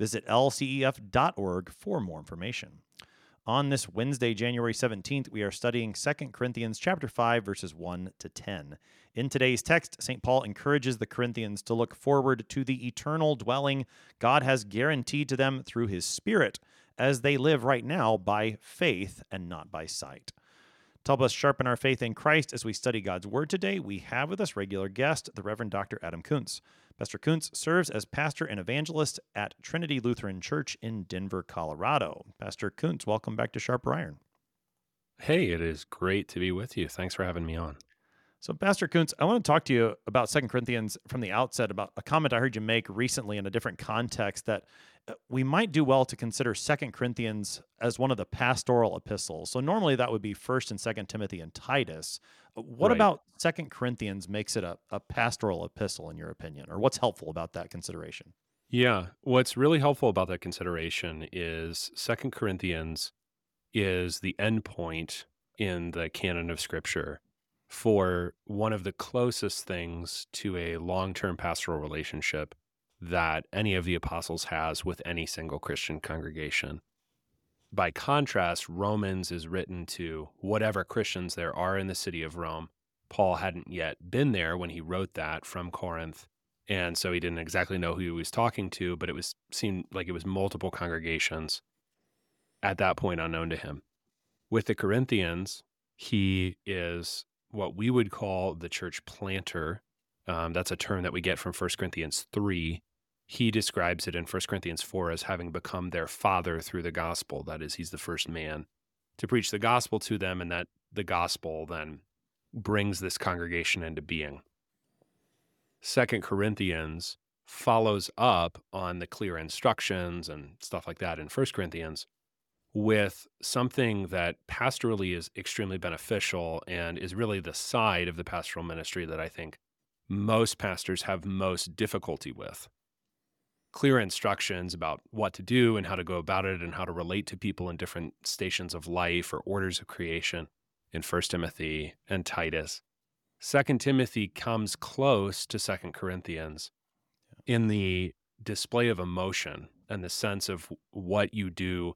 Visit lcef.org for more information. On this Wednesday, January 17th, we are studying 2 Corinthians chapter 5 verses 1 to 10. In today's text, St. Paul encourages the Corinthians to look forward to the eternal dwelling God has guaranteed to them through his spirit as they live right now by faith and not by sight. To help us sharpen our faith in Christ as we study God's Word today, we have with us regular guest, the Reverend Dr. Adam Koontz. Pastor Koontz serves as pastor and evangelist at Trinity Lutheran Church in Denver, Colorado. Pastor Koontz, welcome back to Sharper Iron. Hey, it is great to be with you. Thanks for having me on. So, Pastor Koontz, I want to talk to you about Second Corinthians from the outset about a comment I heard you make recently in a different context that we might do well to consider Second Corinthians as one of the pastoral epistles. So normally that would be First and Second Timothy and Titus. Uh, what right. about Second Corinthians makes it a, a pastoral epistle in your opinion, or what's helpful about that consideration? Yeah, what's really helpful about that consideration is Second Corinthians is the end point in the canon of Scripture for one of the closest things to a long-term pastoral relationship that any of the apostles has with any single Christian congregation. By contrast, Romans is written to whatever Christians there are in the city of Rome. Paul hadn't yet been there when he wrote that from Corinth. And so he didn't exactly know who he was talking to, but it was seemed like it was multiple congregations at that point unknown to him. With the Corinthians, he is what we would call the church planter. Um, that's a term that we get from 1 Corinthians 3 he describes it in 1 Corinthians 4 as having become their father through the gospel. That is, he's the first man to preach the gospel to them, and that the gospel then brings this congregation into being. Second Corinthians follows up on the clear instructions and stuff like that in First Corinthians with something that pastorally is extremely beneficial and is really the side of the pastoral ministry that I think most pastors have most difficulty with clear instructions about what to do and how to go about it and how to relate to people in different stations of life or orders of creation in 1 Timothy and Titus. 2 Timothy comes close to 2 Corinthians in the display of emotion and the sense of what you do,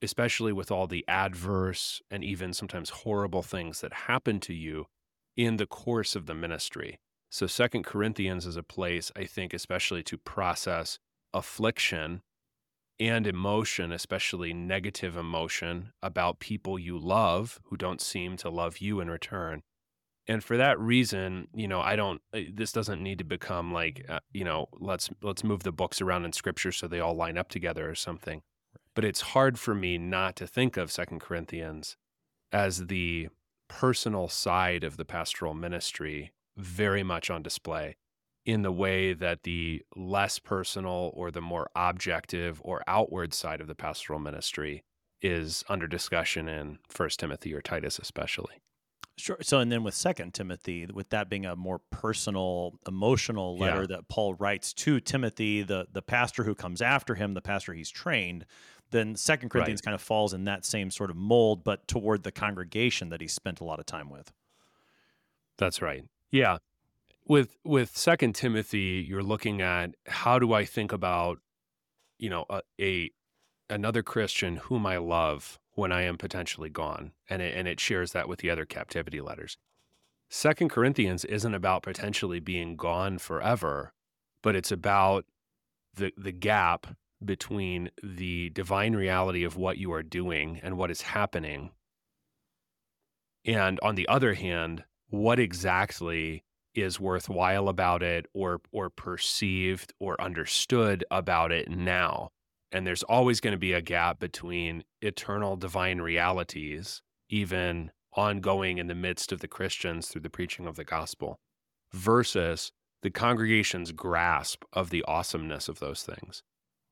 especially with all the adverse and even sometimes horrible things that happen to you in the course of the ministry. So, Second Corinthians is a place, I think, especially to process affliction and emotion, especially negative emotion about people you love who don't seem to love you in return. And for that reason, you know, I don't uh, this doesn't need to become like uh, you know, let's let's move the books around in scripture so they all line up together or something. But it's hard for me not to think of Second Corinthians as the personal side of the pastoral ministry very much on display in the way that the less personal or the more objective or outward side of the pastoral ministry is under discussion in First Timothy or Titus, especially. Sure. So, and then with Second Timothy, with that being a more personal, emotional letter yeah. that Paul writes to Timothy, the the pastor who comes after him, the pastor he's trained, then Second Corinthians right. kind of falls in that same sort of mold, but toward the congregation that he spent a lot of time with. That's right. Yeah, with with second timothy you're looking at how do i think about you know a, a, another christian whom i love when i am potentially gone? And it, and it shares that with the other captivity letters. Second corinthians isn't about potentially being gone forever but it's about the the gap between the divine reality of what you are doing and what is happening. And on the other hand what exactly is worthwhile about it or or perceived or understood about it now and there's always going to be a gap between eternal divine realities even ongoing in the midst of the Christians through the preaching of the gospel versus the congregation's grasp of the awesomeness of those things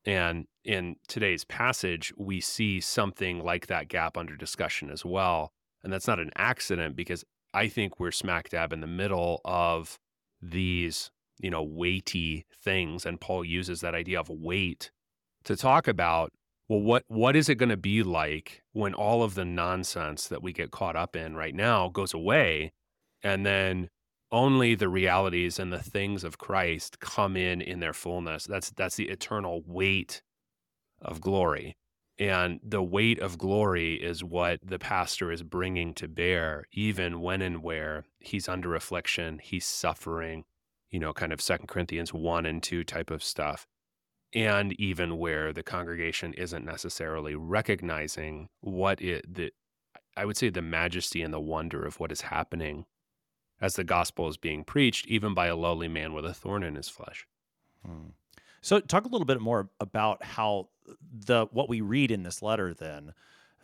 And in today's passage, we see something like that gap under discussion as well. And that's not an accident because I think we're smack dab in the middle of these, you know, weighty things. And Paul uses that idea of weight to talk about well, what what is it going to be like when all of the nonsense that we get caught up in right now goes away, and then only the realities and the things of Christ come in in their fullness. That's that's the eternal weight of glory. And the weight of glory is what the pastor is bringing to bear, even when and where he's under affliction, he's suffering, you know, kind of Second Corinthians 1 and 2 type of stuff and even where the congregation isn't necessarily recognizing what it the I would say the majesty and the wonder of what is happening as the gospel is being preached, even by a lowly man with a thorn in his flesh. Hmm. So, talk a little bit more about how the what we read in this letter then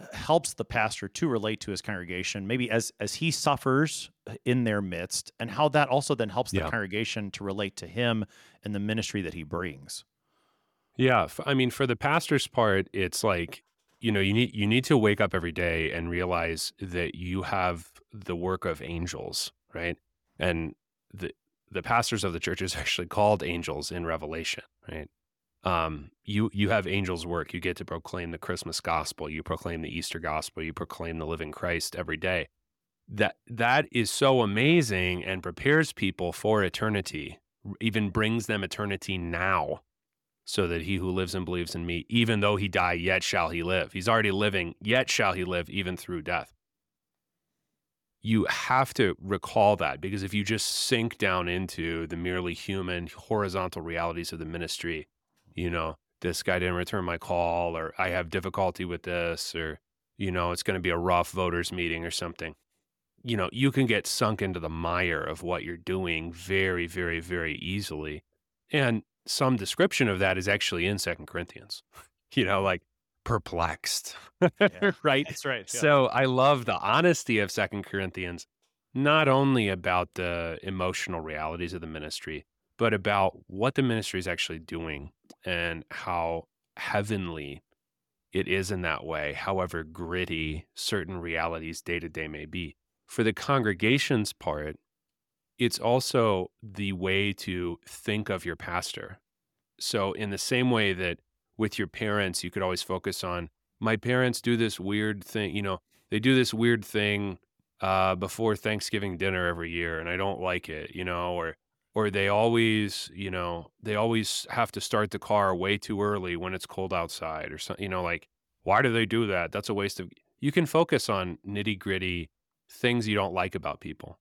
uh, helps the pastor to relate to his congregation, maybe as as he suffers uh, in their midst, and how that also then helps the yeah. congregation to relate to him and the ministry that he brings. Yeah, I mean, for the pastor's part, it's like you know you need you need to wake up every day and realize that you have the work of angels, right? And the the pastors of the church is actually called angels in Revelation, right? Um, you you have angels' work. You get to proclaim the Christmas gospel. You proclaim the Easter gospel. You proclaim the living Christ every day. That that is so amazing and prepares people for eternity. Even brings them eternity now so that he who lives and believes in me, even though he die, yet shall he live. He's already living, yet shall he live, even through death. You have to recall that because if you just sink down into the merely human, horizontal realities of the ministry, you know, this guy didn't return my call, or I have difficulty with this, or, you know, it's going to be a rough voters meeting or something. You know, you can get sunk into the mire of what you're doing very, very, very easily. And some description of that is actually in Second Corinthians. you know, like perplexed, yeah, right? That's right. Yeah. So I love the honesty of Second Corinthians, not only about the emotional realities of the ministry, but about what the ministry is actually doing and how heavenly it is in that way, however gritty certain realities day to day may be. For the congregation's part, it's also the way to think of your pastor. So, in the same way that with your parents, you could always focus on my parents do this weird thing, you know, they do this weird thing uh, before Thanksgiving dinner every year, and I don't like it, you know, or or they always, you know, they always have to start the car way too early when it's cold outside, or something, you know, like why do they do that? That's a waste of. You can focus on nitty gritty things you don't like about people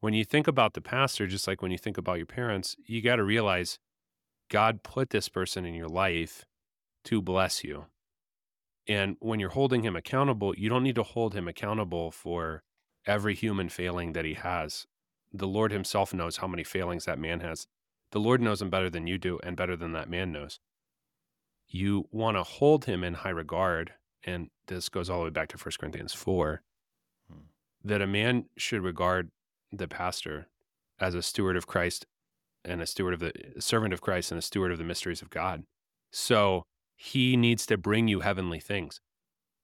when you think about the pastor, just like when you think about your parents, you got to realize God put this person in your life to bless you. And when you're holding him accountable, you don't need to hold him accountable for every human failing that he has. The Lord himself knows how many failings that man has. The Lord knows him better than you do and better than that man knows. You want to hold him in high regard. And this goes all the way back to 1 Corinthians 4 hmm. that a man should regard the pastor as a steward of Christ and a steward of the servant of Christ and a steward of the mysteries of God. So he needs to bring you heavenly things.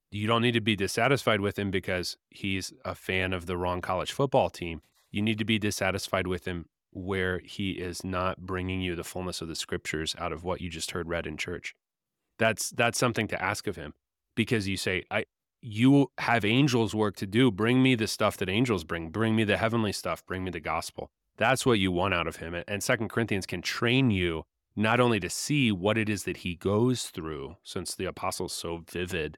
You don't need to be dissatisfied with him because he's a fan of the wrong college football team. You need to be dissatisfied with him where he is not bringing you the fullness of the scriptures out of what you just heard read in church. That's that's something to ask of him because you say I you have angels work to do. Bring me the stuff that angels bring. Bring me the heavenly stuff. Bring me the gospel. That's what you want out of him. And Second Corinthians can train you not only to see what it is that he goes through, since the apostle's so vivid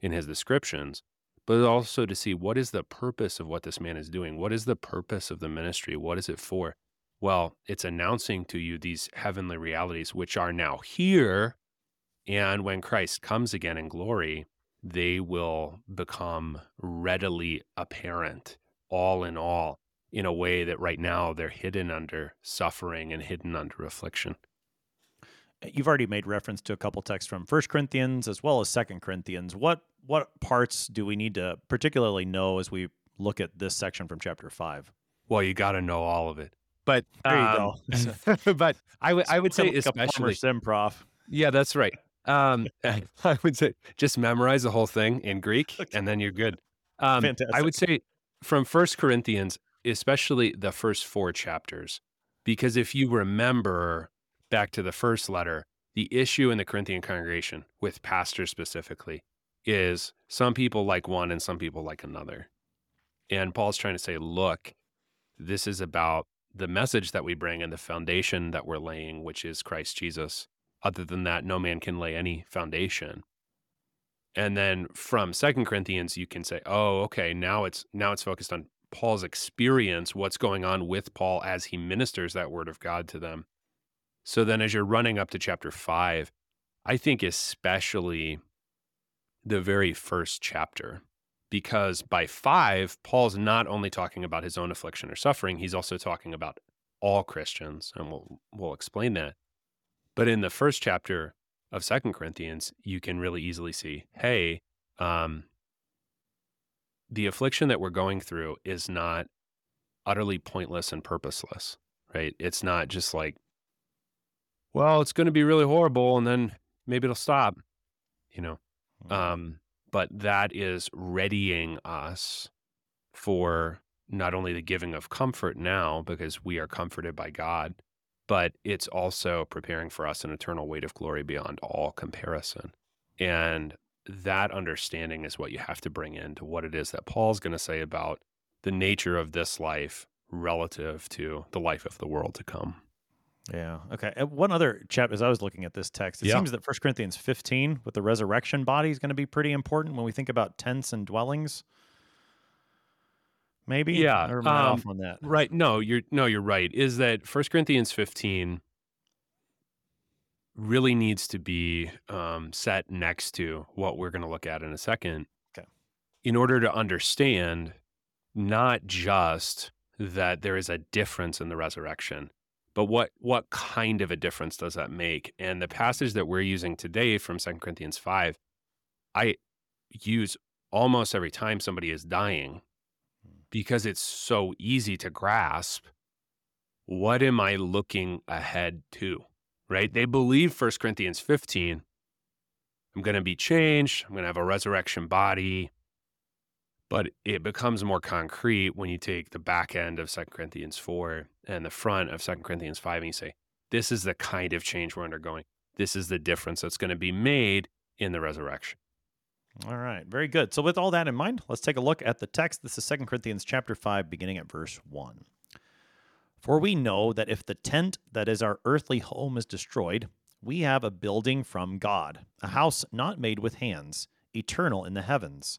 in his descriptions, but also to see what is the purpose of what this man is doing. What is the purpose of the ministry? What is it for? Well, it's announcing to you these heavenly realities, which are now here. And when Christ comes again in glory, they will become readily apparent, all in all, in a way that right now they're hidden under suffering and hidden under affliction. You've already made reference to a couple texts from First Corinthians as well as Second Corinthians. What what parts do we need to particularly know as we look at this section from chapter five? Well, you got to know all of it. But there you um, go. but I would I would say like especially sim prof. Yeah, that's right. Um, I would say just memorize the whole thing in Greek, and then you're good. Um, Fantastic. I would say from First Corinthians, especially the first four chapters, because if you remember back to the first letter, the issue in the Corinthian congregation with pastors specifically is some people like one and some people like another. And Paul's trying to say, look, this is about the message that we bring and the foundation that we're laying, which is Christ Jesus. Other than that, no man can lay any foundation. And then from Second Corinthians, you can say, oh, okay, now it's now it's focused on Paul's experience, what's going on with Paul as he ministers that word of God to them. So then as you're running up to chapter five, I think especially the very first chapter, because by five, Paul's not only talking about his own affliction or suffering, he's also talking about all Christians, and we'll we'll explain that. But in the first chapter of Second Corinthians, you can really easily see, hey, um, the affliction that we're going through is not utterly pointless and purposeless, right? It's not just like, well, it's going to be really horrible, and then maybe it'll stop, you know. Um, but that is readying us for not only the giving of comfort now, because we are comforted by God, but it's also preparing for us an eternal weight of glory beyond all comparison. And that understanding is what you have to bring into what it is that Paul's going to say about the nature of this life relative to the life of the world to come. Yeah. Okay. And one other chapter, as I was looking at this text, it Yeah. seems that 1 Corinthians 15 with the resurrection body is going to be pretty important when we think about tents and dwellings. Maybe. Yeah, Or am I um, off on that? Right. No, you're no, you're right. Is that First Corinthians 15 really needs to be um, set next to what we're going to look at in a second. Okay. In order to understand not just that there is a difference in the resurrection, but what what kind of a difference does that make? And the passage that we're using today from 2 Corinthians 5, I use almost every time somebody is dying hmm. because it's so easy to grasp what am I looking ahead to? Right? They hmm. believe 1 Corinthians 15. I'm going to be changed. I'm going to have a resurrection body. But it becomes more concrete when you take the back end of 2 Corinthians 4 and the front of 2 Corinthians 5 and you say, this is the kind of change we're undergoing. This is the difference that's going to be made in the resurrection. All right. Very good. So with all that in mind, let's take a look at the text. This is 2 Corinthians chapter 5 beginning at verse 1. For we know that if the tent that is our earthly home is destroyed, we have a building from God, a house not made with hands, eternal in the heavens.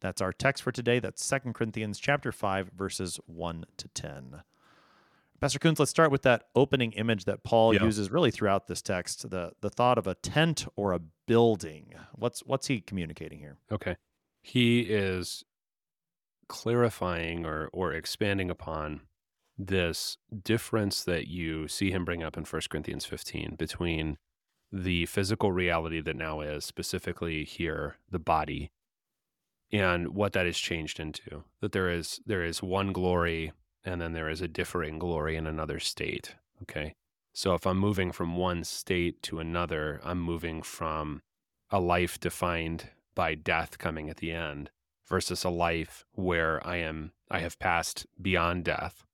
That's our text for today. That's 2 Corinthians chapter 5 verses 1 to 10. Pastor Koontz, let's start with that opening image that Paul Yeah. uses really throughout this text, the the thought of a tent or a building. What's what's he communicating here? Okay. He is clarifying or or expanding upon this difference that you see him bring up in 1 Corinthians 15 between the physical reality that now is specifically here the body and what that is changed into that there is there is one glory and then there is a differing glory in another state okay so if i'm moving from one state to another i'm moving from a life defined by death coming at the end versus a life where I am I have passed beyond death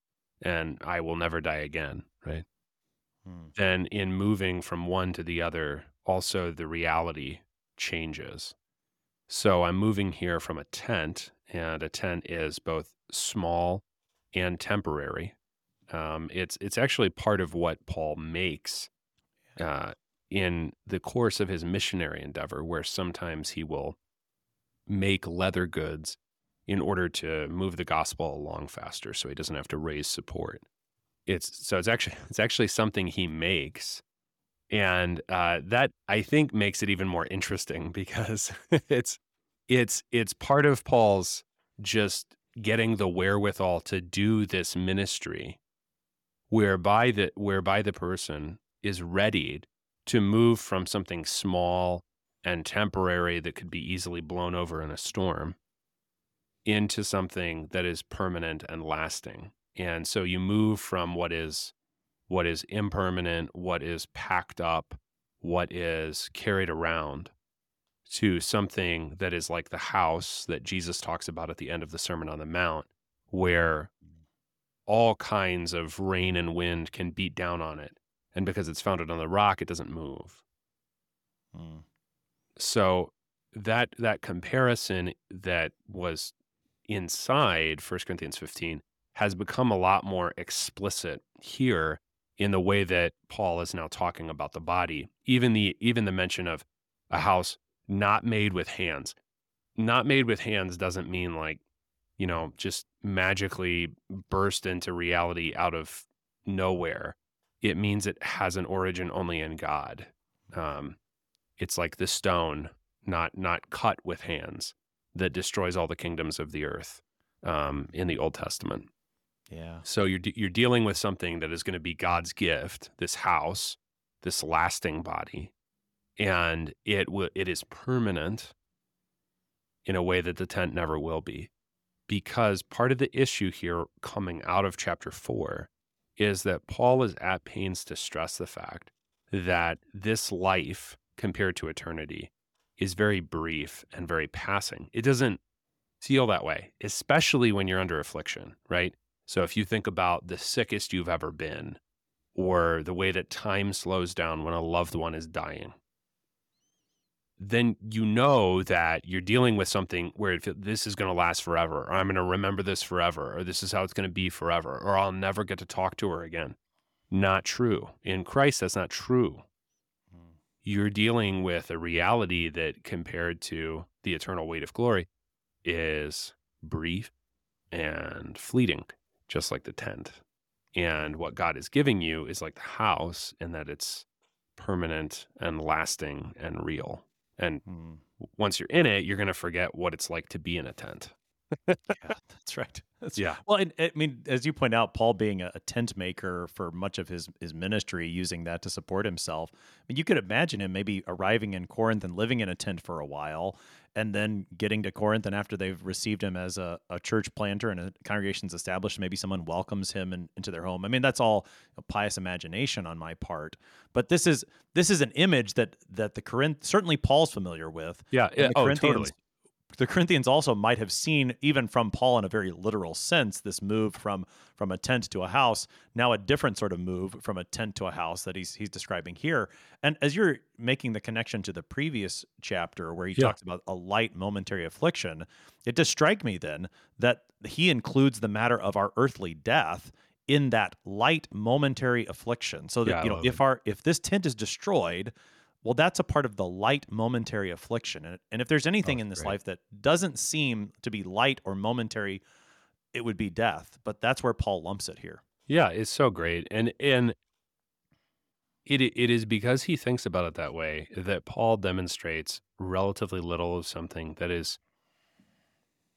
and I will never die again, right? Hmm. Then in moving from one to the other, also the reality changes. So I'm moving here from a tent, and a tent is both small and temporary. Um, it's it's actually part of what Paul makes uh, in the course of his missionary endeavor, where sometimes he will make leather goods in order to move the gospel along faster, so he doesn't have to raise support. It's so it's actually it's actually something he makes, and uh, that I think makes it even more interesting because it's it's it's part of Paul's just getting the wherewithal to do this ministry whereby the whereby the person is readied to move from something small and temporary that could be easily blown over in a storm into something that is permanent and lasting. And so you move from what is what is impermanent, what is packed up, what is carried around to something that is like the house that Jesus talks about at the end of the Sermon on the Mount, where all kinds of rain and wind can beat down on it. And because it's founded on the rock, it doesn't move. Mm. So that that comparison that was inside 1 Corinthians 15 has become a lot more explicit here in the way that Paul is now talking about the body. Even the even the mention of a house not made with hands. Not made with hands doesn't mean like, you know, just magically burst into reality out of nowhere. It means it has an origin only in God. Um, it's like the stone, not not cut with hands, that destroys all the kingdoms of the earth um, in the Old Testament. Yeah. So you're you're dealing with something that is going to be God's gift, this house, this lasting body, and it will it is permanent in a way that the tent never will be because part of the issue here coming out of chapter 4 is that Paul is at pains to stress the fact that this life compared to eternity is very brief and very passing. It doesn't feel that way, especially when you're under affliction, right? So if you think about the sickest you've ever been, or the way that time slows down when a loved one is dying, then you know that you're dealing with something where this is going to last forever, or I'm going to remember this forever, or this is how it's going to be forever, or I'll never get to talk to her again. Not true. In Christ, that's not true. Hmm. You're dealing with a reality that, compared to the eternal weight of glory, is brief and fleeting, just like the tent. And what God is giving you is like the house, in that it's permanent and lasting and real. And mm. once you're in it, you're going to forget what it's like to be in a tent. yeah, that's right. That's, yeah. Well, I, I mean, as you point out, Paul being a, a, tent maker for much of his his ministry, using that to support himself. I mean, you could imagine him maybe arriving in Corinth and living in a tent for a while, and then getting to Corinth, and after they've received him as a, a church planter and a congregation's established, maybe someone welcomes him in, into their home. I mean, that's all a pious imagination on my part. But this is this is an image that that the Corinth certainly Paul's familiar with. Yeah. yeah. Oh, totally the Corinthians also might have seen, even from Paul in a very literal sense, this move from from a tent to a house. Now a different sort of move from a tent to a house that he's he's describing here. And as you're making the connection to the previous chapter where he yeah. talks about a light momentary affliction, it does strike me then that he includes the matter of our earthly death in that light momentary affliction. So that yeah, you know, if it. our if this tent is destroyed, well, that's a part of the light momentary affliction. And, if there's oh, anything oh, in this great. life that doesn't seem to be light or momentary, it would be death. But that's where Paul lumps it here. Yeah, it's so great. And and it it is because he thinks about it that way that Paul demonstrates relatively little of something that is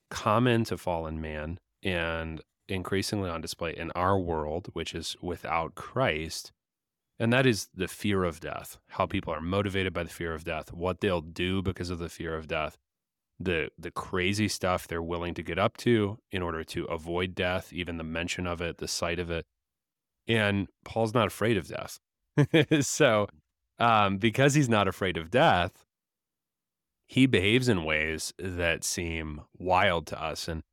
common to fallen man and increasingly on display in our world, which is without Christ, and that is the fear of death, how people are motivated by the fear of death, what they'll do because of the fear of death, the the crazy stuff they're willing to get up to in order to avoid death, even the mention of it, the sight of it. And Paul's not afraid of death. so, um, because he's not afraid of death, he behaves in ways that seem wild to us. And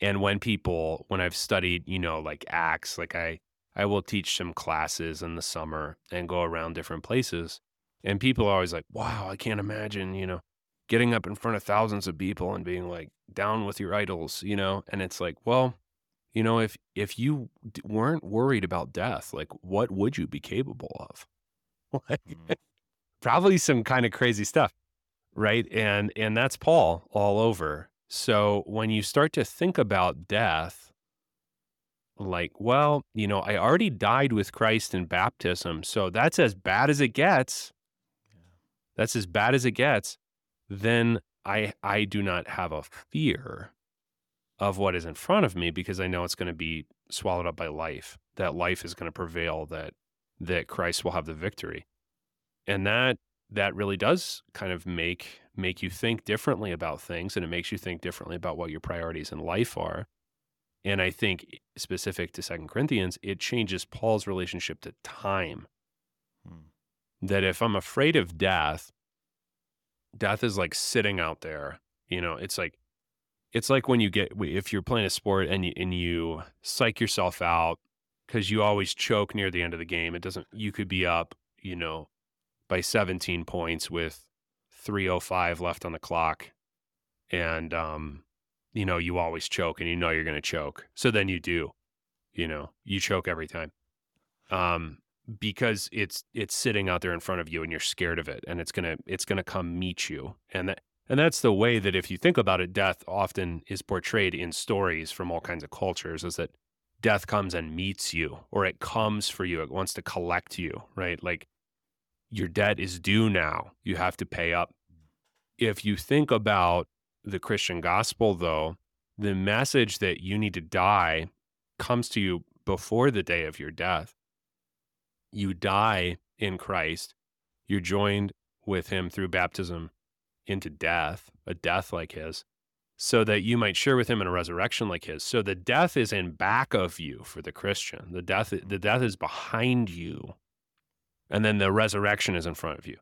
and when people, when I've studied, you know, like Acts, like I I will teach some classes in the summer and go around different places. And people are always like, wow, I can't imagine, you know, getting up in front of thousands of people and being like down with your idols, you know? And it's like, well, you know, if if you d- weren't worried about death, like what would you be capable of? like, Mm. probably some kind of crazy stuff, right? And and that's Paul all over. So when you start to think about death, like, well, you know, I already died with Christ in baptism, so that's as bad as it gets. That's as bad as it gets. Then I I do not have a fear of what is in front of me because I know it's going to be swallowed up by life. That life is going to prevail. That that Christ will have the victory, and that that really does kind of make make you think differently about things, and it makes you think differently about what your priorities in life are. And I think specific to Second Corinthians, it changes Paul's relationship to time. Hmm. That if I'm afraid of death, death is like sitting out there. You know, it's like it's like when you get if you're playing a sport and you and you psych yourself out because you always choke near the end of the game. It doesn't. You could be up, you know, by 17 points with 3:05 left on the clock, and um, you know, you always choke, and you know you're going to choke. So then you do, you know, you choke every time, um, because it's it's sitting out there in front of you, and you're scared of it, and it's gonna it's gonna come meet you, and that and that's the way that if you think about it, death often is portrayed in stories from all kinds of cultures, is that death comes and meets you, or it comes for you, it wants to collect you, right? Like your debt is due now, you have to pay up. If you think about the Christian gospel, though, the message that you need to die comes to you before the day of your death. You die in Christ, you're joined with him through baptism into death, a death like his, so that you might share with him in a resurrection like his. So the death is in back of you for the Christian. The death the death is behind you. And then the resurrection is in front of you.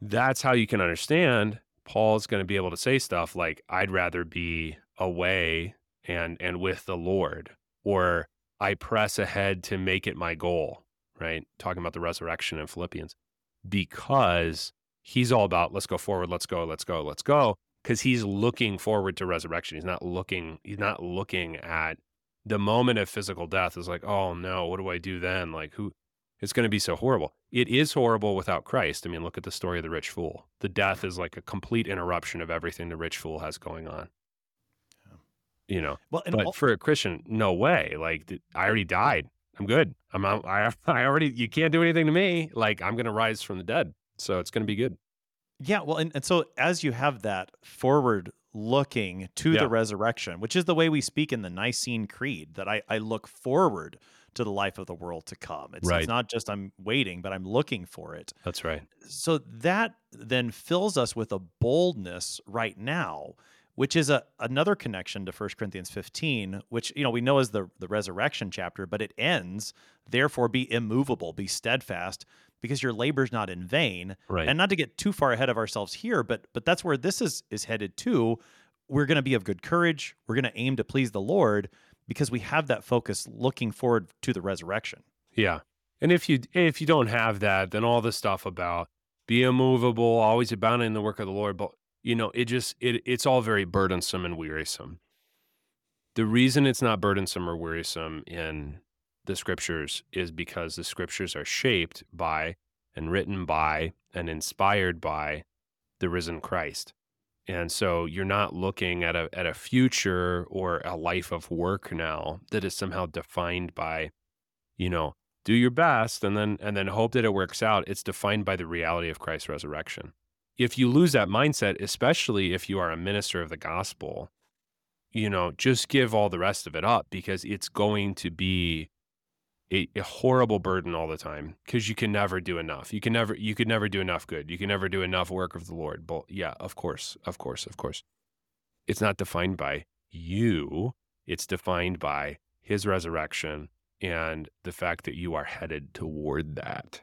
That's how you can understand Paul's going to be able to say stuff like I'd rather be away and and with the Lord or I press ahead to make it my goal, right? Talking about the resurrection in Philippians because he's all about let's go forward, let's go, let's go, let's go because he's looking forward to resurrection. He's not looking he's not looking at the moment of physical death is like, "Oh no, what do I do then?" Like who it's going to be so horrible. It is horrible without Christ. I mean, look at the story of the rich fool. The death is like a complete interruption of everything the rich fool has going on. You know, Well, but al- for a Christian, no way. Like I already died. I'm good. I'm out. I, I already. You can't do anything to me. Like I'm going to rise from the dead. So it's going to be good. Yeah, well, and, and so as you have that forward looking to Yeah. the resurrection, which is the way we speak in the Nicene Creed, that I, I look forward to the life of the world to come. It's, Right. it's not just I'm waiting, but I'm looking for it. That's right. So that then fills us with a boldness right now, which is a another connection to 1 Corinthians 15, which you know we know is the the resurrection chapter, but it ends, therefore be immovable, be steadfast, because your labor's not in vain Right. and not to get too far ahead of ourselves here but but that's where this is is headed to we're going to be of good courage we're going to aim to please the lord because we have that focus looking forward to the resurrection Yeah. And if you if you don't have that, then all the stuff about be immovable, always abounding in the work of the Lord, but you know, it just it it's all very burdensome and wearisome. The reason it's not burdensome or wearisome in the scriptures is because the scriptures are shaped by and written by and inspired by the risen Christ. And so you're not looking at a at a future or a life of work now that is somehow defined by, you know, do your best and then and then hope that it works out. It's defined by the reality of Christ's resurrection. If you lose that mindset, especially if you are a minister of the gospel, you know, just give all the rest of it up because it's going to be a, a horrible burden all the time because you can never do enough. You can never you could never do enough good. You can never do enough work of the Lord. But yeah, of course, of course, of course. It's not defined by you. It's defined by his resurrection and the fact that you are headed toward that.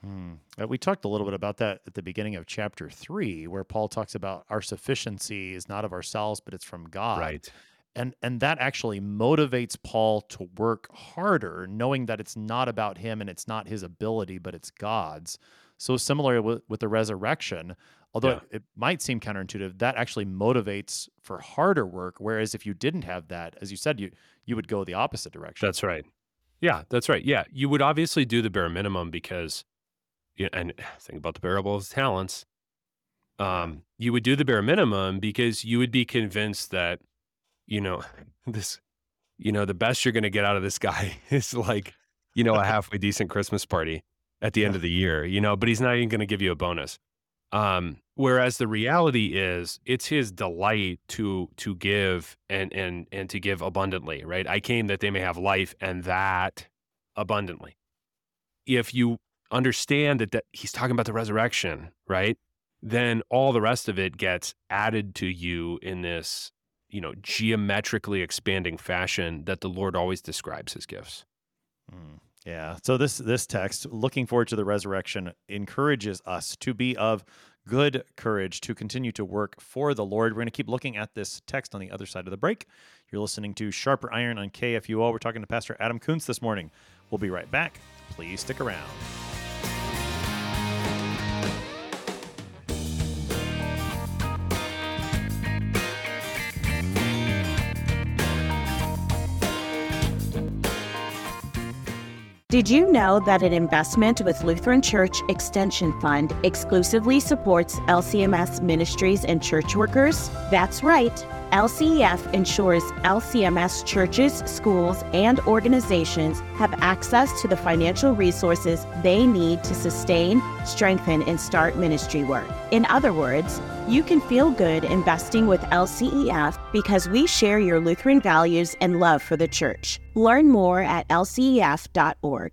Hmm. Uh, we talked a little bit about that at the beginning of chapter three, where Paul talks about our sufficiency is not of ourselves, but it's from God. Right. And and that actually motivates Paul to work harder, knowing that it's not about him and it's not his ability, but it's God's. so similar with, with the resurrection. Although Yeah. it, it might seem counterintuitive, that actually motivates for harder work. Whereas if you didn't have that, as you said, you you would go the opposite direction. That's right. Yeah, that's right. Yeah, you would obviously do the bare minimum because, yeah, and think about the parable of talents. Um, you would do the bare minimum because you would be convinced that, you know, this, you know, the best you're going to get out of this guy is like, you know, a halfway decent Christmas party at the end of the year, you know, but he's not even going to give you a bonus. Um, whereas the reality is it's his delight to to give and and and to give abundantly, right? I came that they may have life and that abundantly. If you understand that, that he's talking about the resurrection, right? Then all the rest of it gets added to you in this, you know, geometrically expanding fashion that the Lord always describes his gifts. Mm, yeah. So this this text, looking forward to the resurrection, encourages us to be of good courage to continue to work for the Lord. We're going to keep looking at this text on the other side of the break. You're listening to Sharper Iron on KFUO. We're talking to Pastor Adam Koontz this morning. We'll be right back. Please stick around. Did you know that an investment with Lutheran Church Extension Fund exclusively supports LCMS ministries and church workers? That's right. LCEF ensures LCMS churches, schools, and organizations have access to the financial resources they need to sustain, strengthen, and start ministry work. In other words, you can feel good investing with LCEF because we share your Lutheran values and love for the church. Learn more at lcef.org.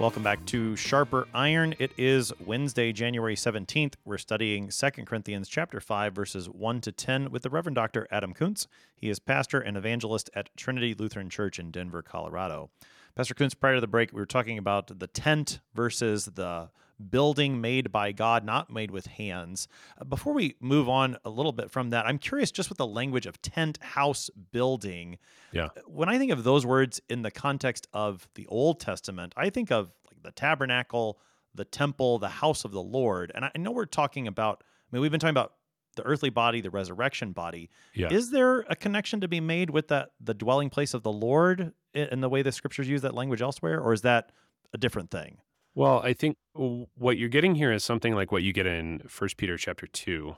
Welcome back to Sharper Iron. It is Wednesday, January 17th. We're studying 2 Corinthians chapter 5 verses 1 to 10 with the Reverend Dr. Adam Koontz. He is pastor and evangelist at Trinity Lutheran Church in Denver, Colorado. Pastor Koontz, prior to the break, we were talking about the tent versus the building made by God, not made with hands. Uh, Before we move on a little bit from that, I'm curious just with the language of tent, house, building. Yeah. When I think of those words in the context of the Old Testament, I think of like the tabernacle, the temple, the house of the Lord. And I know we're talking about, I mean, we've been talking about the earthly body, the resurrection body. Yeah. Is there a connection to be made with that the dwelling place of the Lord in the way the scriptures use that language elsewhere, or is that a different thing? Well, I think what you're getting here is something like what you get in First Peter chapter two,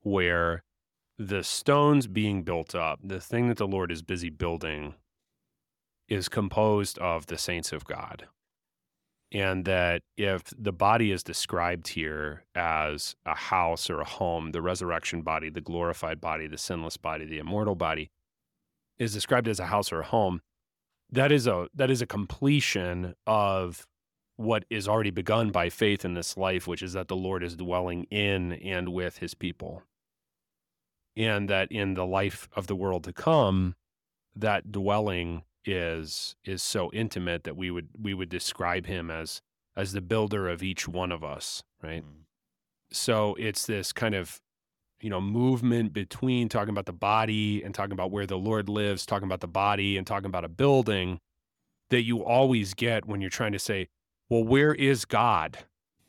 where the stones being built up, the thing that the Lord is busy building, is composed of the saints of God. And that if the body is described here as a house or a home, the resurrection body, the glorified body, the sinless body, the immortal body, is described as a house or a home, that is a that is a completion of what is already begun by faith in this life, which is that the Lord is dwelling in and with his people. And that in the life of the world to come, that dwelling is is so intimate that we would we would describe him as as the builder of each one of us, right? Mm. So it's this kind of you know movement between talking about the body and talking about where the Lord lives, talking about the body and talking about a building that you always get when you're trying to say, well, where is God?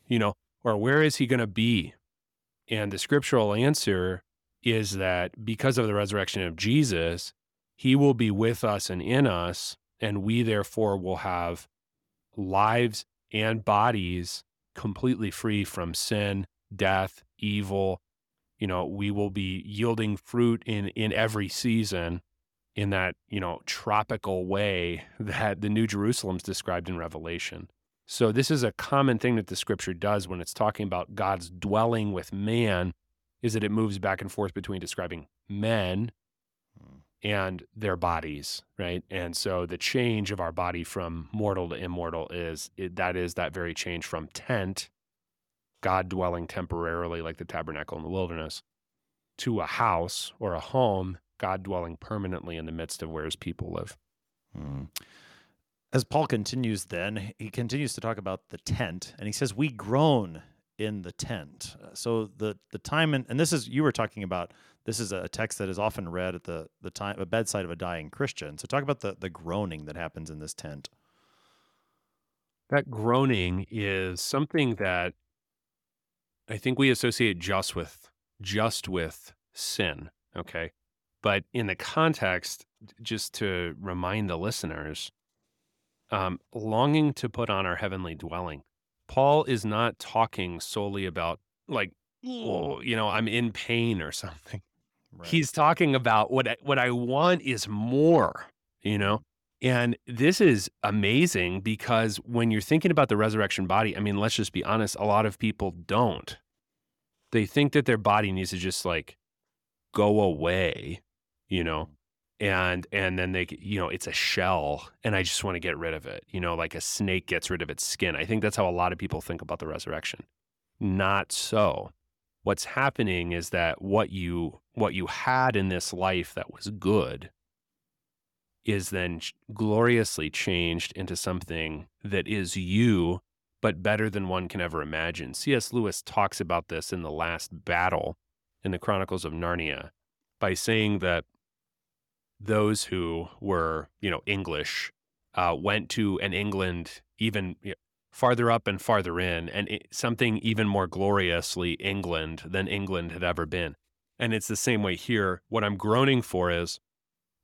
You know, or where is he going to be? And the scriptural answer is that because of the resurrection of Jesus, he will be with us and in us, and we therefore will have lives and bodies completely free from sin, death, evil. You know, we will be yielding fruit in in every season in that, you know, tropical way that the New Jerusalem's described in Revelation. So this is a common thing that the scripture does when it's talking about God's dwelling with man is that it moves back and forth between describing men and their bodies, right? And so the change of our body from mortal to immortal is it, that is that very change from tent, God dwelling temporarily like the tabernacle in the wilderness, to a house or a home, God dwelling permanently in the midst of where his people live. Hmm. As Paul continues, then, he continues to talk about the tent, and he says, We groan in the tent. Uh, so the the time and, and this is you were talking about this is a text that is often read at the the time a bedside of a dying Christian. So talk about the the groaning that happens in this tent. That groaning is something that I think we associate just with just with sin, okay? But in the context, just to remind the listeners, um, longing to put on our heavenly dwelling. Paul is not talking solely about like, oh, you know, I'm in pain or something. Right. He's talking about what I, what I want is more, you know. And this is amazing because when you're thinking about the resurrection body, I mean, let's just be honest, a lot of people don't. They think that their body needs to just like go away, you know, and and then they you know it's a shell and i just want to get rid of it you know like a snake gets rid of its skin i think that's how a lot of people think about the resurrection not so what's happening is that what you what you had in this life that was good is then gloriously changed into something that is you but better than one can ever imagine. Cs lewis talks about this in the last battle in the chronicles of narnia by saying that those who were, you know, English uh, went to an England even farther up and farther in, and it, something even more gloriously England than England had ever been. And it's the same way here. What I'm groaning for is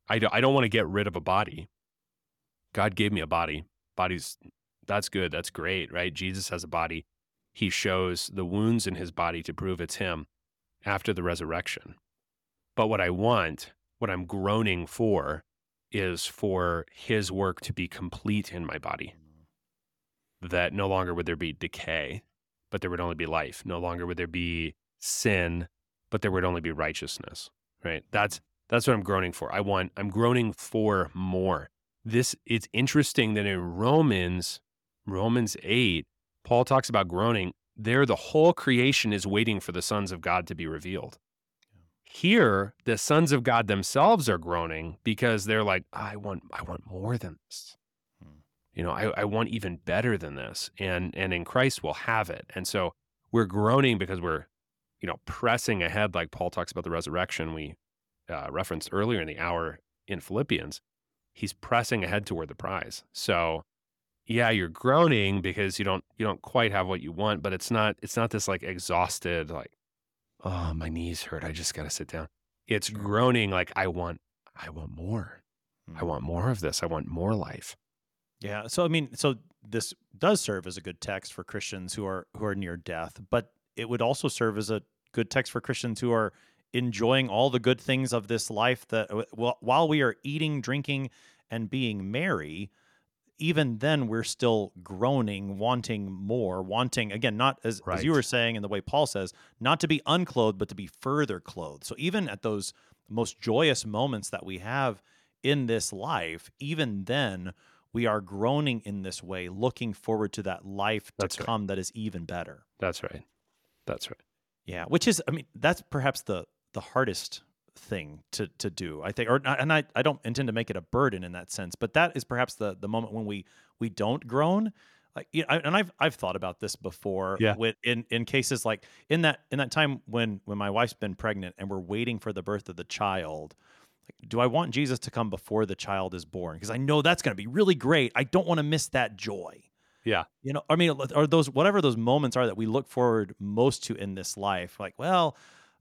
I, do, I don't want to get rid of a body. God gave me a body. Body's, that's good. That's great, right? Jesus has a body. He shows the wounds in his body to prove it's him after the resurrection. But what I want what I'm groaning for is for his work to be complete in my body. That no longer would there be decay, but there would only be life. No longer would there be sin, but there would only be righteousness. Right? That's that's what I'm groaning for. I want I'm groaning for more. This it's interesting that in Romans Romans 8, Paul talks about groaning. There the whole creation is waiting for the sons of God to be revealed. Here, the sons of God themselves are groaning because they're like, I want, I want more than this. You know, I, I want even better than this. And and in Christ we'll have it. And so we're groaning because we're, you know, pressing ahead, like Paul talks about the resurrection we uh, referenced earlier in the hour in Philippians. He's pressing ahead toward the prize. So yeah, you're groaning because you don't you don't quite have what you want, but it's not it's not this like exhausted, like oh, my knees hurt. I just got to sit down. It's groaning like I want, I want more. I hmm. want more of this. I want more life. Yeah. So I mean, so this does serve as a good text for Christians who are who are near death, but it would also serve as a good text for Christians who are enjoying all the good things of this life that while we are eating, drinking and being merry, even then we're still groaning, wanting more, wanting again, not as, right. as you were saying, and the way Paul says, not to be unclothed, but to be further clothed. So even at those most joyous moments that we have in this life, even then we are groaning in this way, looking forward to that life to that's come right. that is even better. That's right. That's right. Yeah, which is, I mean, that's perhaps the the hardest thing to to do. I think, or and I I don't intend to make it a burden in that sense, but that is perhaps the the moment when we we don't groan. Like, you know, and I've I've thought about this before. Yeah. With in in cases like in that in that time when when my wife's been pregnant and we're waiting for the birth of the child. Like, do I want Jesus to come before the child is born? Because I know that's going to be really great. I don't want to miss that joy. Yeah. You know, I mean, are those whatever those moments are that we look forward most to in this life? Like, well,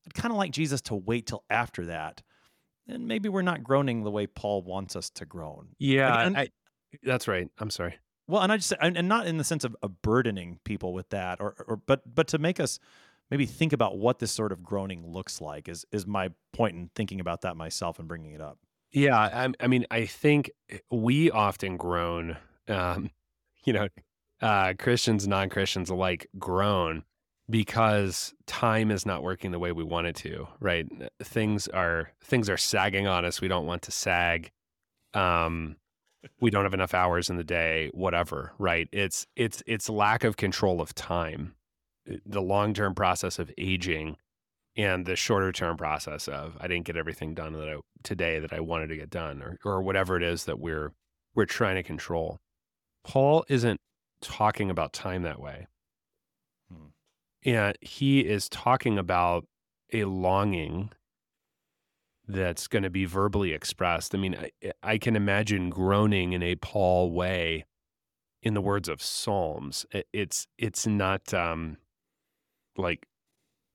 I'd kind of like Jesus to wait till after that. And maybe we're not groaning the way Paul wants us to groan. Yeah, and, I, that's right. I'm sorry. Well, and I just and not in the sense of, of burdening people with that, or, or but but to make us maybe think about what this sort of groaning looks like is is my point in thinking about that myself and bringing it up. Yeah, I, I mean, I think we often groan. Um, you know, uh, Christians, non Christians alike groan because time is not working the way we want it to, right? Things are things are sagging on us. We don't want to sag. Um, we don't have enough hours in the day, whatever, right? It's it's it's lack of control of time, the long term process of aging, and the shorter term process of I didn't get everything done that I, today that I wanted to get done, or or whatever it is that we're we're trying to control. Paul isn't talking about time that way. Hmm. And he is talking about a longing that's going to be verbally expressed. I mean, I, I, can imagine groaning in a Paul way in the words of Psalms. It's it's not um, like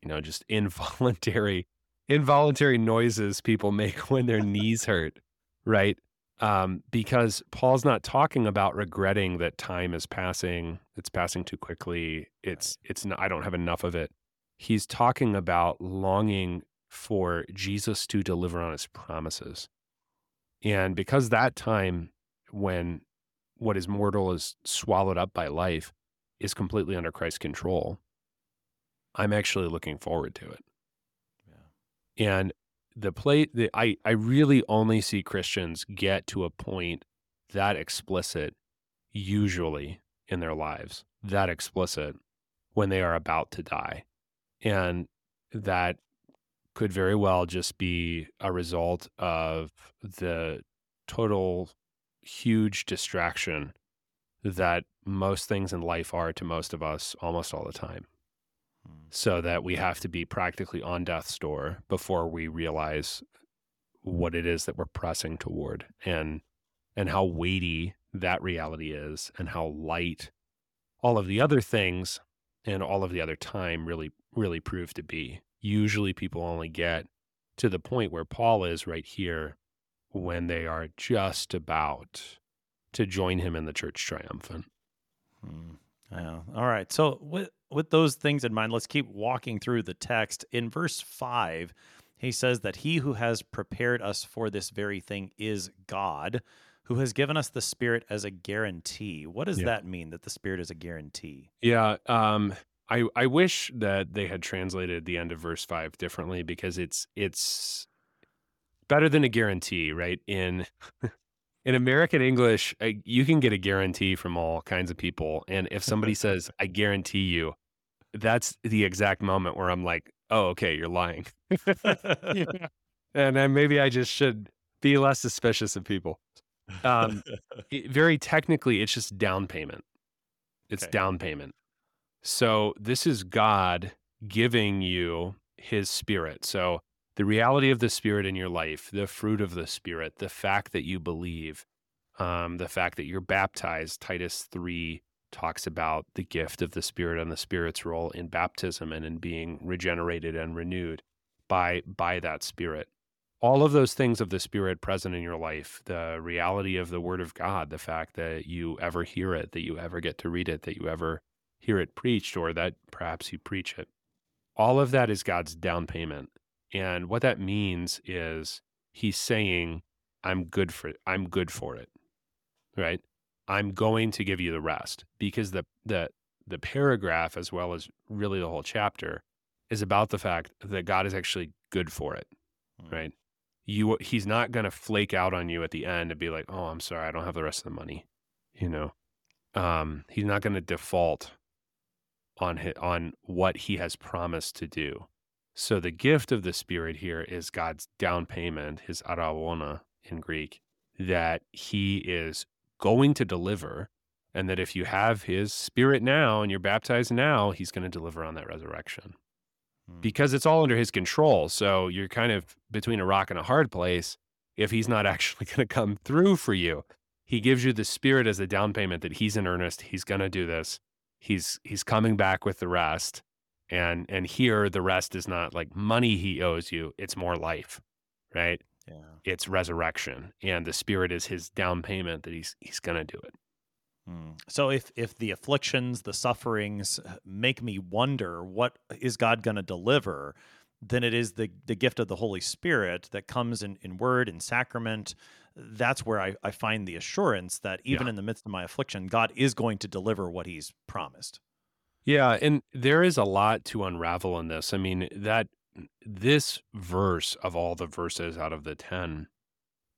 you know just involuntary involuntary noises people make when their knees hurt, right? Um, because Paul's not talking about regretting that time is passing. It's passing too quickly. It's it's not, I don't have enough of it. He's talking about longing for Jesus to deliver on his promises. And because that time when what is mortal is swallowed up by life is completely under Christ's control, I'm actually looking forward to it. Yeah. And the play the, I, I really only see Christians get to a point that explicit usually in their lives, that explicit when they are about to die. And that could very well just be a result of the total huge distraction that most things in life are to most of us almost all the time. So that we have to be practically on death's door before we realize what it is that we're pressing toward and and how weighty that reality is and how light all of the other things and all of the other time really really prove to be usually people only get to the point where Paul is right here when they are just about to join him in the church triumphant. Hmm. Yeah. All right. So with with those things in mind, let's keep walking through the text. In verse five, he says that he who has prepared us for this very thing is God, who has given us the Spirit as a guarantee. What does yeah. that mean? That the Spirit is a guarantee? Yeah. Um, I I wish that they had translated the end of verse five differently because it's it's better than a guarantee, right? In in American English, I, you can get a guarantee from all kinds of people, and if somebody says "I guarantee you," that's the exact moment where I'm like, "Oh, okay, you're lying," yeah. and then maybe I just should be less suspicious of people. Um, it, very technically, it's just down payment. It's okay. down payment. So this is God giving you his spirit. So the reality of the spirit in your life, the fruit of the spirit, the fact that you believe, um, the fact that you're baptized, Titus 3 talks about the gift of the spirit and the spirit's role in baptism and in being regenerated and renewed by by that spirit all of those things of the spirit present in your life the reality of the word of god the fact that you ever hear it that you ever get to read it that you ever hear it preached or that perhaps you preach it. All of that is God's down payment. And what that means is he's saying, I'm good for it. I'm good for it. Right? I'm going to give you the rest because the the the paragraph as well as really the whole chapter is about the fact that God is actually good for it. Mm. Right? You he's not going to flake out on you at the end and be like, "Oh, I'm sorry, I don't have the rest of the money." You know. Um, he's not going to default on his, on what he has promised to do. So the gift of the Spirit here is God's down payment, his arrabona in Greek, that he is going to deliver, and that if you have his Spirit now and you're baptized now, he's going to deliver on that resurrection. Hmm. Because it's all under his control. So you're kind of between a rock and a hard place if he's not actually going to come through for you. He gives you the Spirit as a down payment that he's in earnest, he's going to do this he's he's coming back with the rest and and here the rest is not like money he owes you it's more life right yeah it's resurrection and the spirit is his down payment that he's he's going to do it hmm. so if if the afflictions the sufferings uh, make me wonder what is god going to deliver then it is the the gift of the holy spirit that comes in in word and sacrament that's where I, I find the assurance that even yeah. in the midst of my affliction, God is going to deliver what He's promised. Yeah, and there is a lot to unravel in this. I mean, that this verse of all the verses out of the 10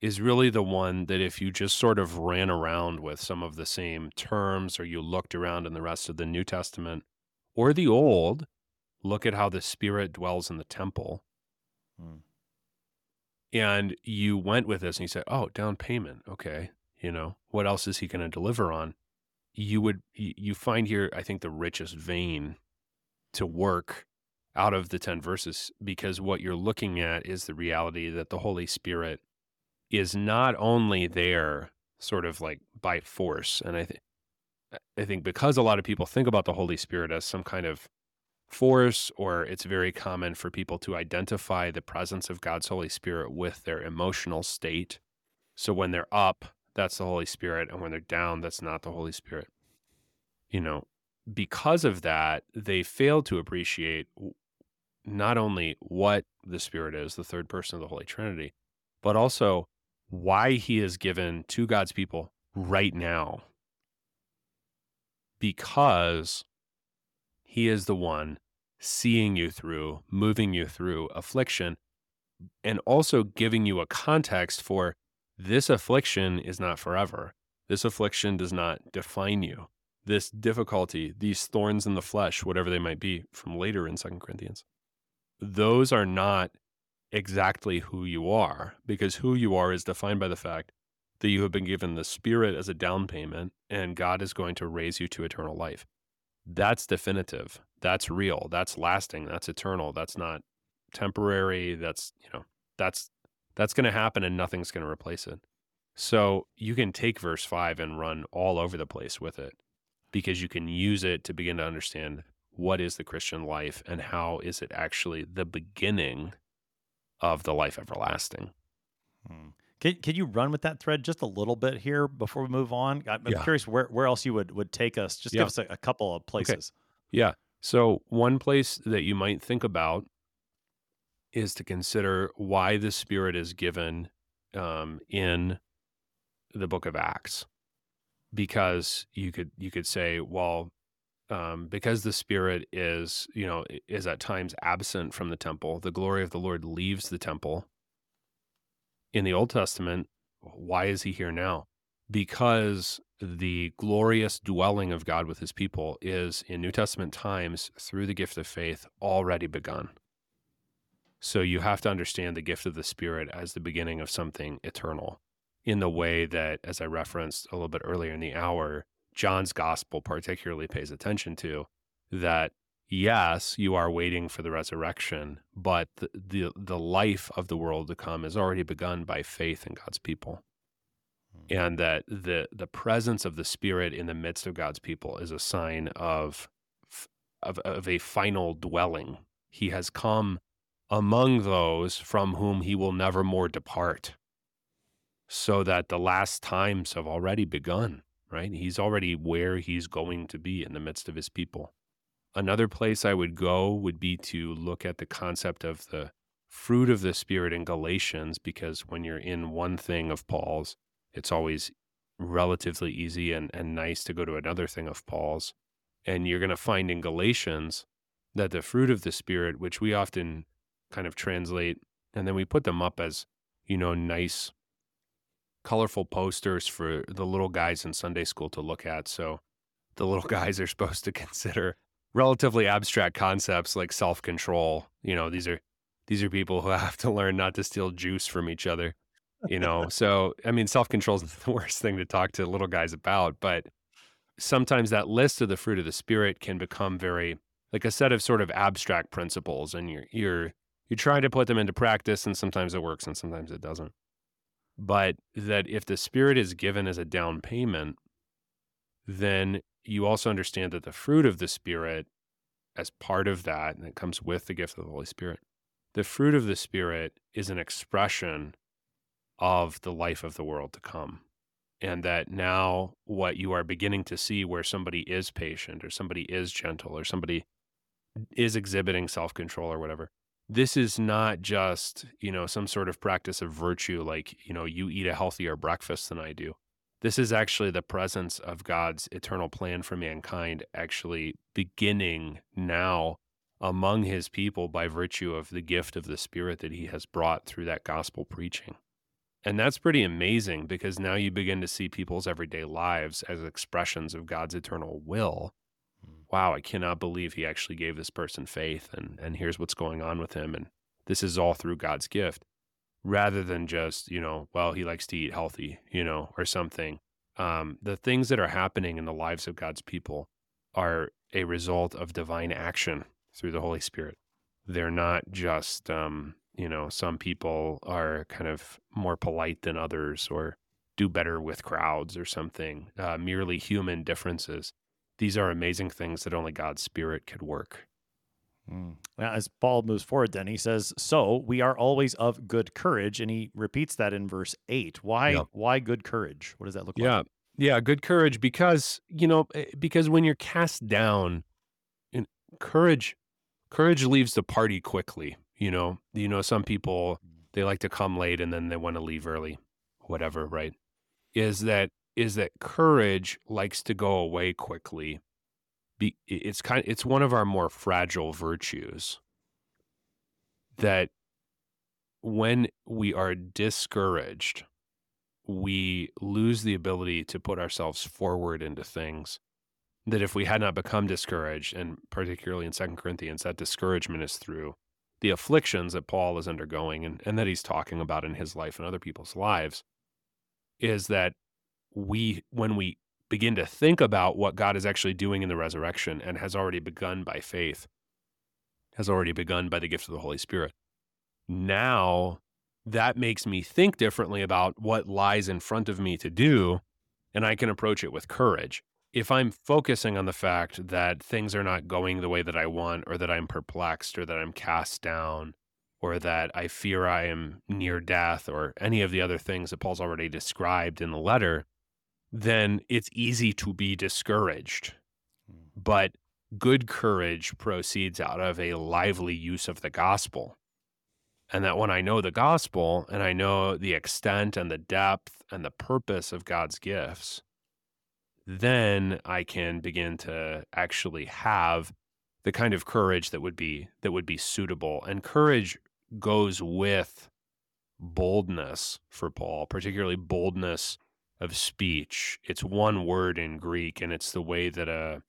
is really the one that if you just sort of ran around with some of the same terms or you looked around in the rest of the New Testament or the Old, look at how the Spirit dwells in the temple. Hmm. And you went with this and you said, oh, down payment. Okay. You know, what else is he going to deliver on? You would, you find here, I think, the richest vein to work out of the 10 verses because what you're looking at is the reality that the Holy Spirit is not only there sort of like by force. And I think, I think because a lot of people think about the Holy Spirit as some kind of force, or it's very common for people to identify the presence of God's Holy Spirit with their emotional state. So when they're up, that's the Holy Spirit. And when they're down, that's not the Holy Spirit. You know, because of that, they fail to appreciate not only what the Spirit is, the third person of the Holy Trinity, but also why he is given to God's people right now. Because he is the one seeing you through, moving you through affliction, and also giving you a context for this affliction is not forever. This affliction does not define you. This difficulty, these thorns in the flesh, whatever they might be from later in Second Corinthians, those are not exactly who you are because who you are is defined by the fact that you have been given the spirit as a down payment and God is going to raise you to eternal life. That's definitive. That's real. That's lasting. That's eternal. That's not temporary. That's, you know, that's that's going to happen and nothing's going to replace it. So, you can take verse 5 and run all over the place with it because you can use it to begin to understand what is the Christian life and how is it actually the beginning of the life everlasting. Hmm. Can, can you run with that thread just a little bit here before we move on? I'm Yeah. curious where, where else you would, would take us. Just Yeah. give us a, a couple of places. Yeah. So, one place that you might think about is to consider why the Spirit is given um, in the book of Acts. Because you could you could say, well, um, because the Spirit is you know is at times absent from the temple, the glory of the Lord leaves the temple. In the Old Testament, why is He here now? Because the glorious dwelling of God with his people is in New Testament times through the gift of faith already begun. So you have to understand the gift of the Spirit as the beginning of something eternal in the way that, as I referenced a little bit earlier in the hour, John's gospel particularly pays attention to that. Yes, you are waiting for the resurrection, but the, the, the life of the world to come is already begun by faith in God's people hmm. and that the the presence of the spirit in the midst of God's people is a sign of of, of a final dwelling. He has come among those from whom he will never more depart. So that the last times have already begun, right? He's already where he's going to be in the midst of his people. Another place I would go would be to look at the concept of the fruit of the Spirit in Galatians, because when you're in one thing of Paul's, it's always relatively easy and, and nice to go to another thing of Paul's. And you're going to find in Galatians that the fruit of the Spirit, which we often kind of translate, and then we put them up as, you know, nice, colorful posters for the little guys in Sunday school to look at. So the little guys are supposed to consider relatively abstract concepts like self control. You know, these are. These are people who have to learn not to steal juice from each other you know so i mean self-control is the worst thing to talk to little guys about but sometimes that list of the fruit of the spirit can become very like a set of sort of abstract principles and you're you're you're trying to put them into practice and sometimes it works and sometimes it doesn't but that if the spirit is given as a down payment then you also understand that the fruit of the spirit as part of that and it comes with the gift of the holy spirit the fruit of the spirit is an expression of the life of the world to come. And that now, what you are beginning to see where somebody is patient or somebody is gentle or somebody is exhibiting self control or whatever, this is not just, you know, some sort of practice of virtue like, you know, you eat a healthier breakfast than I do. This is actually the presence of God's eternal plan for mankind, actually beginning now among his people by virtue of the gift of the Spirit that he has brought through that gospel preaching. And that's pretty amazing because now you begin to see people's everyday lives as expressions of God's eternal will. Wow, I cannot believe he actually gave this person faith and and here's what's going on with him and this is all through God's gift rather than just, you know, well, he likes to eat healthy, you know, or something. Um, the things that are happening in the lives of God's people are a result of divine action through the Holy Spirit. They're not just, um, you know, some people are kind of more polite than others or do better with crowds or something, uh, merely human differences. These are amazing things that only God's Spirit could work. Mm. Now, as Paul moves forward, then he says, "So we are always of good courage," and he repeats that in verse eight. Why? Yeah. Why good courage? What does that look Yeah. like? Yeah, yeah, good courage because, you know, eh, because when you're cast down, in courage courage leaves the party quickly, you know. You know some people they like to come late and then they want to leave early, whatever, right? Is that is that courage likes to go away quickly. Be, it's kind it's one of our more fragile virtues that when we are discouraged we lose the ability to put ourselves forward into things that if we had not become discouraged and particularly in second corinthians that discouragement is through the afflictions that paul is undergoing and, and that he's talking about in his life and other people's lives is that we when we begin to think about what god is actually doing in the resurrection and has already begun by faith has already begun by the gift of the holy spirit now that makes me think differently about what lies in front of me to do, and I can approach it with courage. If I'm focusing on the fact that things are not going the way that I want, or that I'm perplexed, or that I'm cast down, or that I fear I am near death, or any of the other things that Paul's already described in the letter, then it's easy to be discouraged. Hmm. But good courage proceeds out of a lively use of the gospel and that when I know the gospel and I know the extent and the depth and the purpose of God's gifts, then I can begin to actually have the kind of courage that would be that would be suitable. And courage goes with boldness for Paul, particularly boldness of speech. It's one word in Greek and it's the way that a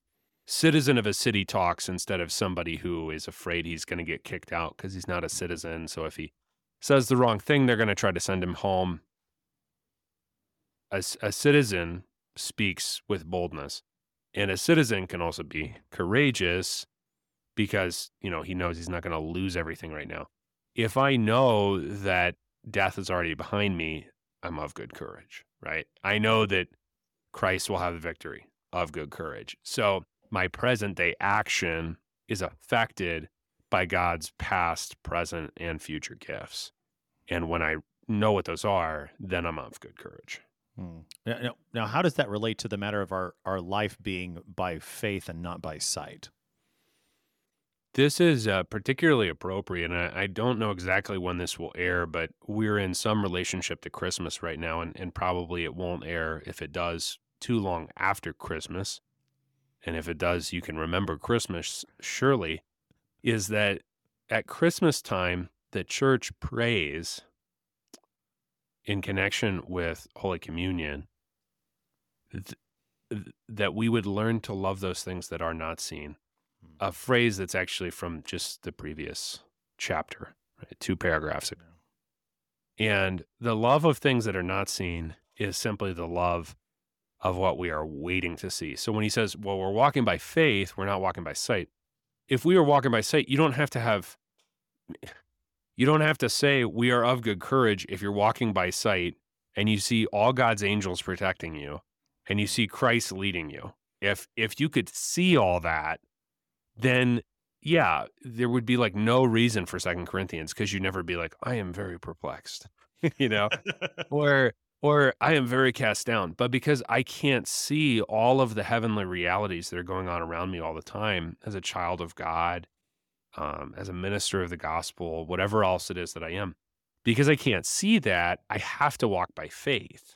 citizen of a city talks instead of somebody who is afraid he's going to get kicked out because he's not a citizen. So if he says the wrong thing, they're going to try to send him home. A, a citizen speaks with boldness, and a citizen can also be courageous because you know he knows he's not going to lose everything right now. If I know that death is already behind me, I'm of good courage, right? I know that Christ will have the victory of good courage. So my present day action is affected by God's past, present, and future gifts. And when I know what those are, then I'm of good courage. Hmm. Now, now- how does that relate to the matter of our, our life being by faith and not by sight? This is uh, particularly appropriate, and I, I don't know exactly when this will air, but we're in some relationship to Christmas right now, and, and probably it won't air if it does too long after Christmas. And if it does, you can remember Christmas surely. Is that at Christmas time, the church prays in connection with Holy Communion th- th- that we would learn to love those things that are not seen a phrase that's actually from just the previous chapter, right? two paragraphs ago. And the love of things that are not seen is simply the love of what we are waiting to see. So when he says, well, we're walking by faith, we're not walking by sight. If we are walking by sight, you don't have to have, you don't have to say we are of good courage if you're walking by sight and you see all God's angels protecting you and you see Christ leading you. If if you could see all that, then yeah, there would be like no reason for Second Corinthians because you'd never be like, I am very perplexed, you know, or or I am very cast down. But because I can't see all of the heavenly realities that are going on around me all the time as a child of God, um, as a minister of the gospel, whatever else it is that I am, because I can't see that, I have to walk by faith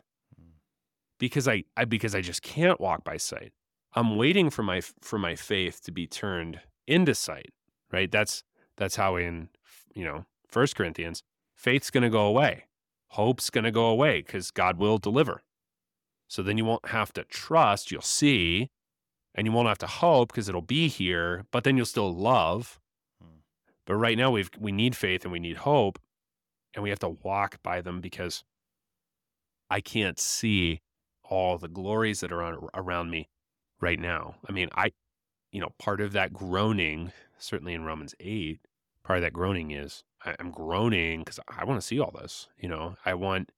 because I, I because I just can't walk by sight. I'm waiting for my for my faith to be turned into sight, right? That's that's how in you know First Corinthians, faith's going to go away, hope's going to go away because God will deliver. So then you won't have to trust, you'll see, and you won't have to hope because it'll be here, but then you'll still love. Hmm. But right now we've we need faith and we need hope, and we have to walk by them because I can't see all the glories that are on, around me right now. I mean, I, you know, part of that groaning, certainly in Romans 8, part of that groaning is I, am groaning because I want to see all this. You know, I want,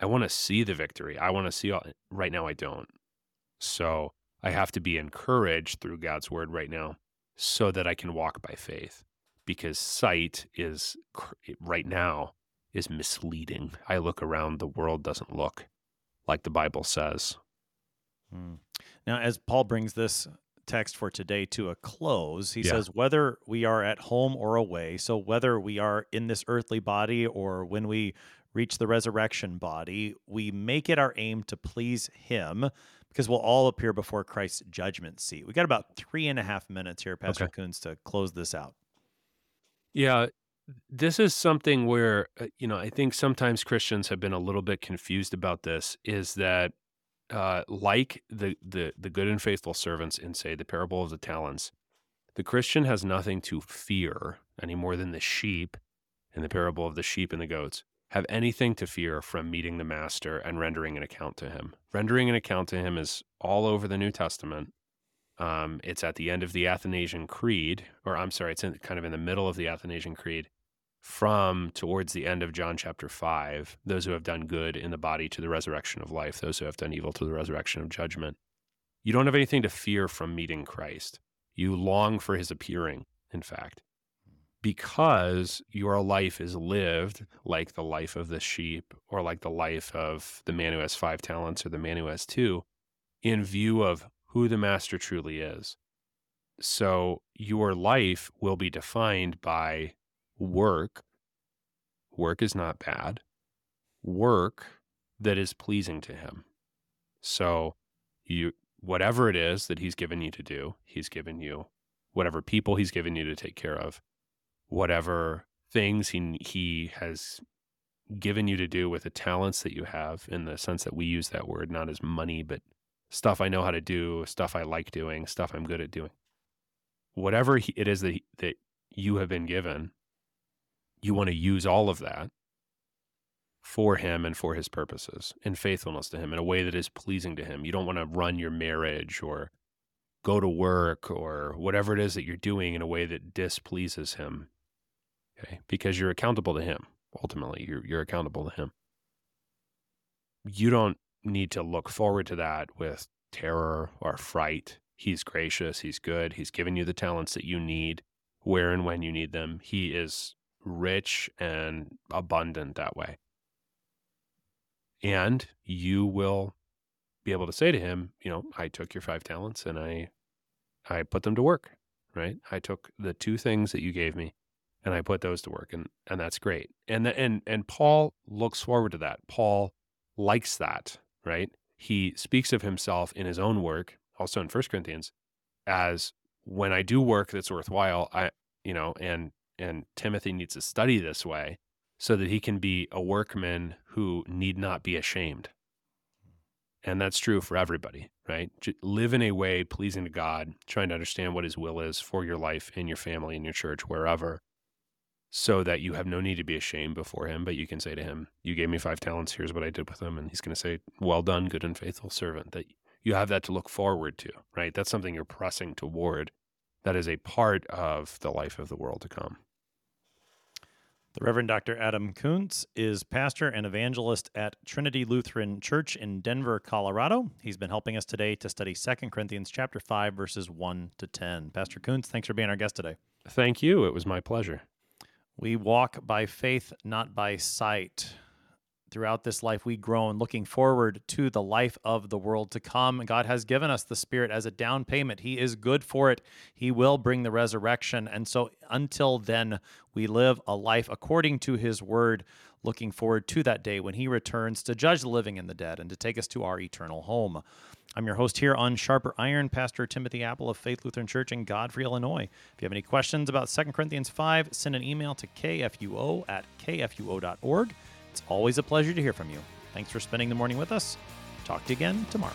I want to see the victory. I want to see all. Right now, I don't. So I have to be encouraged through God's word right now, so that I can walk by faith, because sight is right now is misleading. I look around, the world doesn't look like the Bible says. Hmm. Now, as Paul brings this text for today to a close, he yeah. says, whether we are at home or away, so whether we are in this earthly body or when we reach the resurrection body, we make it our aim to please him because we'll all appear before Christ's judgment seat. We got about three and a half minutes here, Pastor okay. Koontz, to close this out. Yeah, this is something where uh, you know I think sometimes Christians have been a little bit confused about this. Is that uh, like the the the good and faithful servants in say the parable of the talents, the Christian has nothing to fear any more than the sheep in the parable of the sheep and the goats have anything to fear from meeting the master and rendering an account to him. Rendering an account to him is all over the New Testament. Um, it's at the end of the Athanasian Creed, or I'm sorry, it's in, kind of in the middle of the Athanasian Creed from towards the end of John chapter 5, those who have done good in the body to the resurrection of life, those who have done evil to the resurrection of judgment. You don't have anything to fear from meeting Christ. You long for his appearing, in fact, because your life is lived like the life of the sheep or like the life of the man who has five talents or the man who has two, in view of who the master truly is. So your life will be defined by work, work is not bad, work that is pleasing to him. So you whatever it is that he's given you to do, he's given you whatever people he's given you to take care of, whatever things he he has given you to do with the talents that you have in the sense that we use that word not as money but stuff I know how to do, stuff I like doing, stuff I'm good at doing. Whatever it is that he, that you have been given, you want to use all of that for him and for his purposes in faithfulness to him in a way that is pleasing to him. You don't want to run your marriage or go to work or whatever it is that you're doing in a way that displeases him. Okay? Because you're accountable to him. Ultimately, you're you're accountable to him. You don't need to look forward to that with terror or fright. He's gracious, he's good, he's given you the talents that you need where and when you need them. He is rich and abundant that way. And you will be able to say to him, you know, I took your five talents and I I put them to work, right? I took the two things that you gave me and I put those to work and and that's great. And the, and and Paul looks forward to that. Paul likes that, right? He speaks of himself in his own work, also in First Corinthians, as when I do work that's worthwhile, I you know, and and Timothy needs to study this way so that he can be a workman who need not be ashamed. And that's true for everybody, right? Live in a way pleasing to God, trying to understand what his will is for your life, in your family, in your church, wherever, so that you have no need to be ashamed before him, but you can say to him, You gave me five talents, here's what I did with them. And he's going to say, Well done, good and faithful servant. That you have that to look forward to, right? That's something you're pressing toward. That is a part of the life of the world to come. The Reverend Dr. Adam Koontz is pastor and evangelist at Trinity Lutheran Church in Denver, Colorado. He's been helping us today to study 2 Corinthians chapter 5 verses 1 to 10. Pastor Koontz, thanks for being our guest today. Thank you. It was my pleasure. We walk by faith, not by sight. Throughout this life we groan, looking forward to the life of the world to come. God has given us the Spirit as a down payment. He is good for it. He will bring the resurrection. And so until then, we live a life according to His word, looking forward to that day when He returns to judge the living and the dead and to take us to our eternal home. I'm your host here on Sharper Iron, Pastor Timothy Appel of Faith Lutheran Church in Godfrey, Illinois. If you have any questions about 2 Corinthians 5, send an email to kfuo at kfuo.org. It's always a pleasure to hear from you. Thanks for spending the morning with us. Talk to you again tomorrow.